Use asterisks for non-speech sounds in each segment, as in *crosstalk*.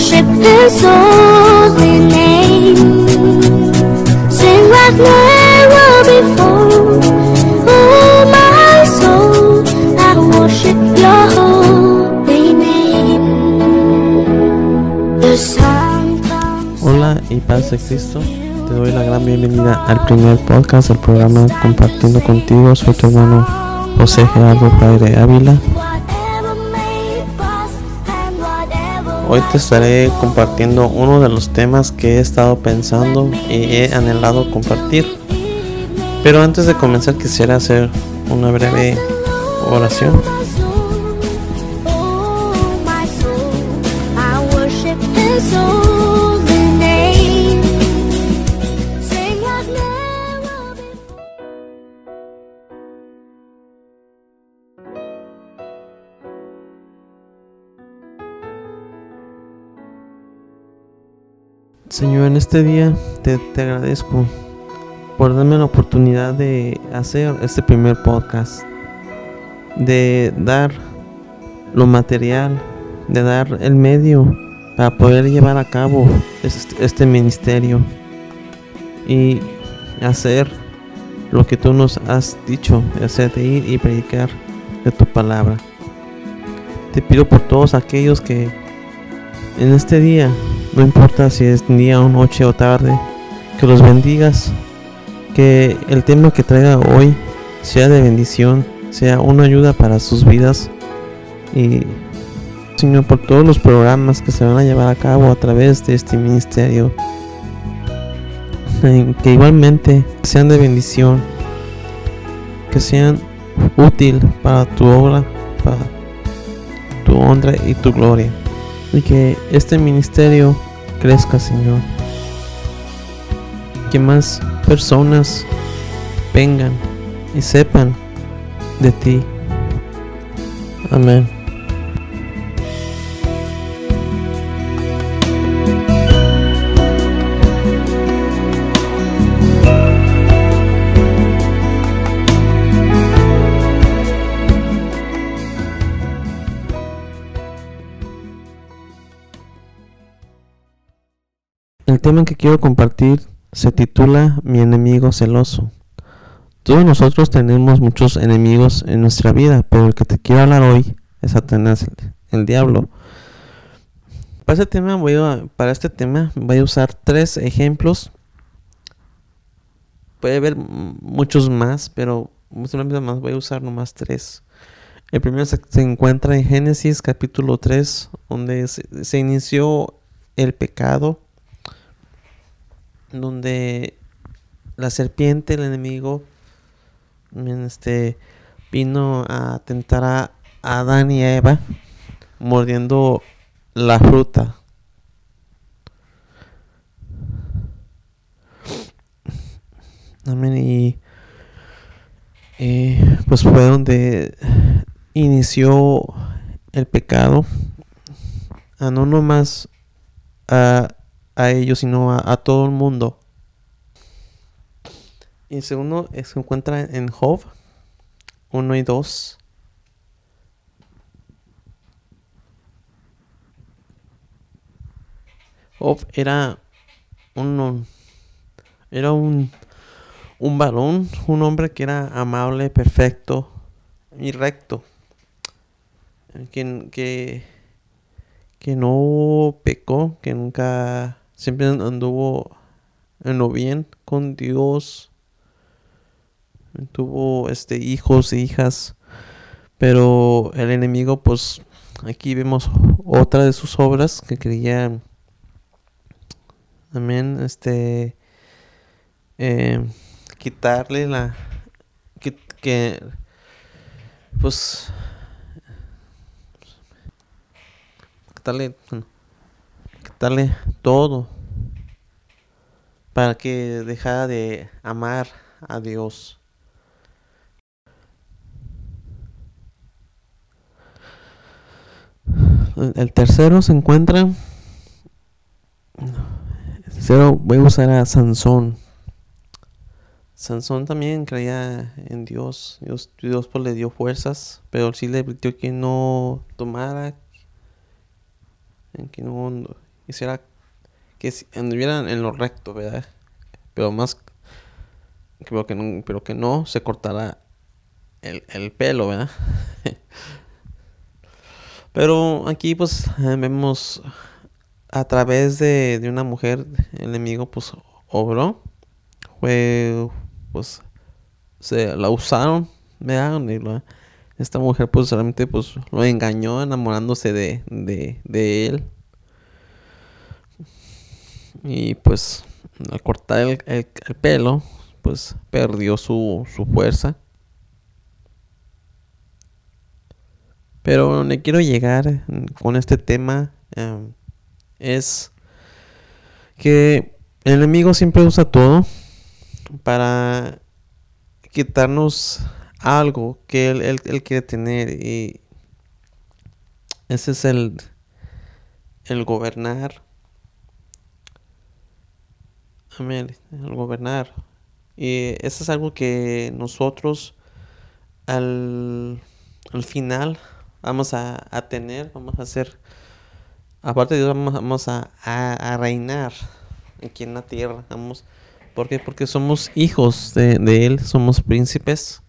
worship His holy name. Sing like never before. Oh, my soul, I worship Your holy name. The sun comes. Hola y paz de Cristo. Te doy la gran bienvenida al primer podcast del programa Compartiendo contigo. Soy tu hermano José Gerardo Padre Ávila. Hoy te estaré compartiendo uno de los temas que he estado pensando y he anhelado compartir. Pero antes de comenzar quisiera hacer una breve oración. Señor, en este día te, te agradezco por darme la oportunidad de hacer este primer podcast, de dar lo material, de dar el medio para poder llevar a cabo este, este ministerio y hacer lo que tú nos has dicho, hacer de ir y predicar de tu palabra. Te pido por todos aquellos que en este día no importa si es día o noche o tarde, que los bendigas, que el tema que traiga hoy sea de bendición, sea una ayuda para sus vidas. Y Señor por todos los programas que se van a llevar a cabo a través de este ministerio, que igualmente sean de bendición, que sean útil para tu obra, para tu honra y tu gloria y que este ministerio crezca, Señor. Que más personas vengan y sepan de ti. Amén. El tema que quiero compartir se titula Mi enemigo celoso. Todos nosotros tenemos muchos enemigos en nuestra vida, pero el que te quiero hablar hoy es Satanás, el, el diablo. Para este tema voy a, para este tema voy a usar tres ejemplos. Puede haber muchos más, pero más voy a usar nomás tres. El primero se, se encuentra en Génesis capítulo 3, donde se inició el pecado donde la serpiente, el enemigo, en este vino a tentar a Adán y a Eva mordiendo la fruta. Amén. Y eh, pues fue donde inició el pecado. A no nomás a a ellos, sino a, todo el mundo. Y el segundo eh, se encuentra en Job 1 y 2. Job era un era un un varón, un hombre que era amable, perfecto y recto. Quien que que no pecó, que nunca siempre anduvo en lo bien con Dios. Tuvo este hijos e hijas. Pero el enemigo, pues, aquí vemos otra de sus obras que quería. Amén. Este. eh, quitarle la. Que, que. Pues. Quitarle. bueno, quitarle todo para que dejara de amar a Dios. El el tercero se encuentra. El tercero voy a usar a Sansón. Sansón también creía en Dios. Dios, Dios pues le dio fuerzas, pero sí le advirtió que no tomara, en que no quisiera que anduvieran en lo recto, ¿verdad? Pero más, pero que no, pero que no se cortara el, el pelo, ¿verdad? *laughs* pero aquí pues vemos a través de, de una mujer, el enemigo pues obró, fue pues se la usaron, ¿verdad? esta mujer pues realmente pues lo engañó enamorándose de, de, de él. Y pues al cortar el, el, pelo, pues perdió su, su, fuerza. Pero donde quiero llegar con este tema um, es que el enemigo siempre usa todo para quitarnos algo que él, él, quiere tener y ese es el, el gobernar. Amén, el gobernar. Y eso es algo que nosotros al, al final vamos a, a, tener, vamos a hacer, aparte de Dios, vamos, vamos a, a, reinar aquí en la tierra. Vamos, ¿Por qué? Porque somos hijos de, de Él, somos príncipes.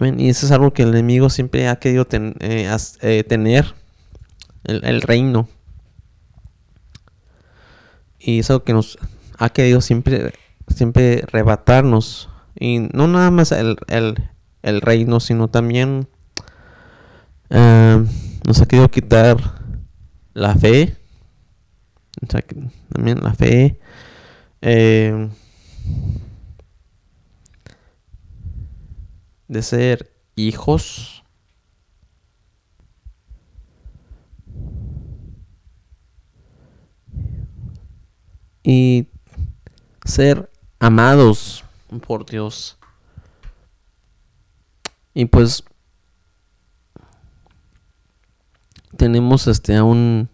Y eso es algo que el enemigo siempre ha querido eh, eh, tener, el, reino. Y es algo que nos ha querido siempre, siempre rebatarnos. Y no nada más el, reino, sino también eh, nos ha querido quitar la fe. también la fe. Eh, de ser hijos y ser amados por Dios. Y pues tenemos este a un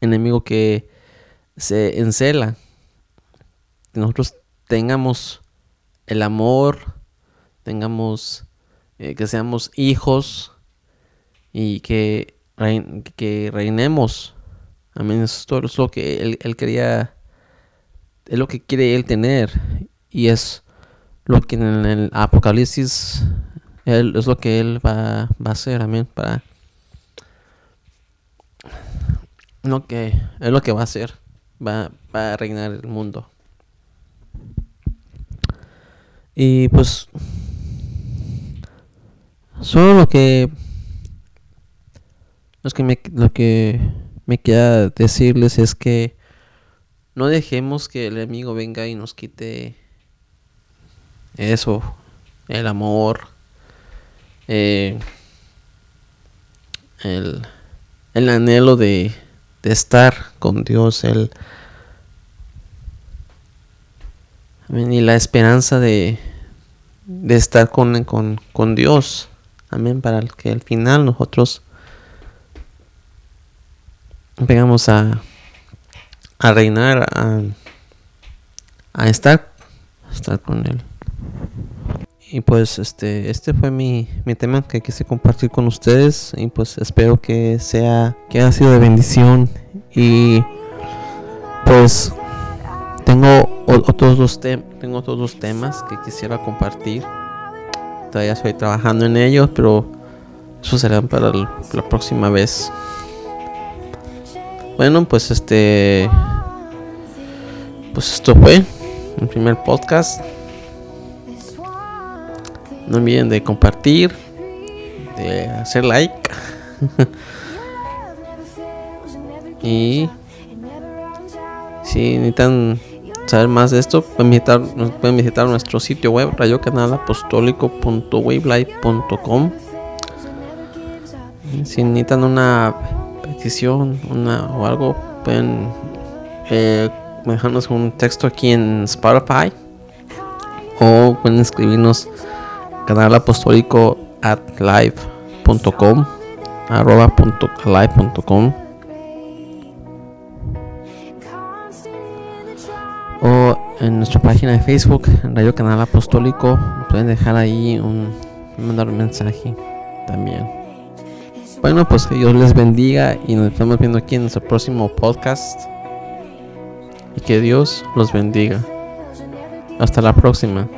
enemigo que se encela. Que nosotros tengamos el amor, tengamos eh, que seamos hijos y que, que reinemos. Amén. Esto es lo que él, quería, es lo que quiere él tener. Y es lo que en el Apocalipsis es lo que él va, va a hacer. Amén. Para lo que es lo que va a hacer. Va, a reinar el mundo. Y pues Solo lo que lo que me, lo que me queda decirles es que no dejemos que el enemigo venga y nos quite eso, el amor, eh, el, el, anhelo de, de, estar con Dios, el, y la esperanza de, de estar con, con, con Dios. Amén. Para que al final nosotros vengamos a, a reinar, a, a estar, estar con Él. Y pues este, este fue mi, mi tema que quise compartir con ustedes. Y pues espero que sea, que haya sido de bendición. Y pues tengo otros dos, tengo otros dos temas que quisiera compartir todavía estoy trabajando en ello, pero eso será para la próxima vez. Bueno, pues este. Pues esto fue el primer podcast. No olviden de compartir, de hacer like. *laughs* y si necesitan saber más de esto, pueden visitar, nuestro sitio web radiocanalapostólico.wavelive.com. Si necesitan una petición una, o algo, pueden eh, dejarnos un texto aquí en Spotify o pueden escribirnos canal apostólico at live.com arroba punto live.com o en nuestra página de Facebook, Radio Canal Apostólico, pueden dejar ahí un mandar un mensaje también. Bueno, pues que Dios les bendiga y nos estamos viendo aquí en nuestro próximo podcast. Y que Dios los bendiga. Hasta la próxima.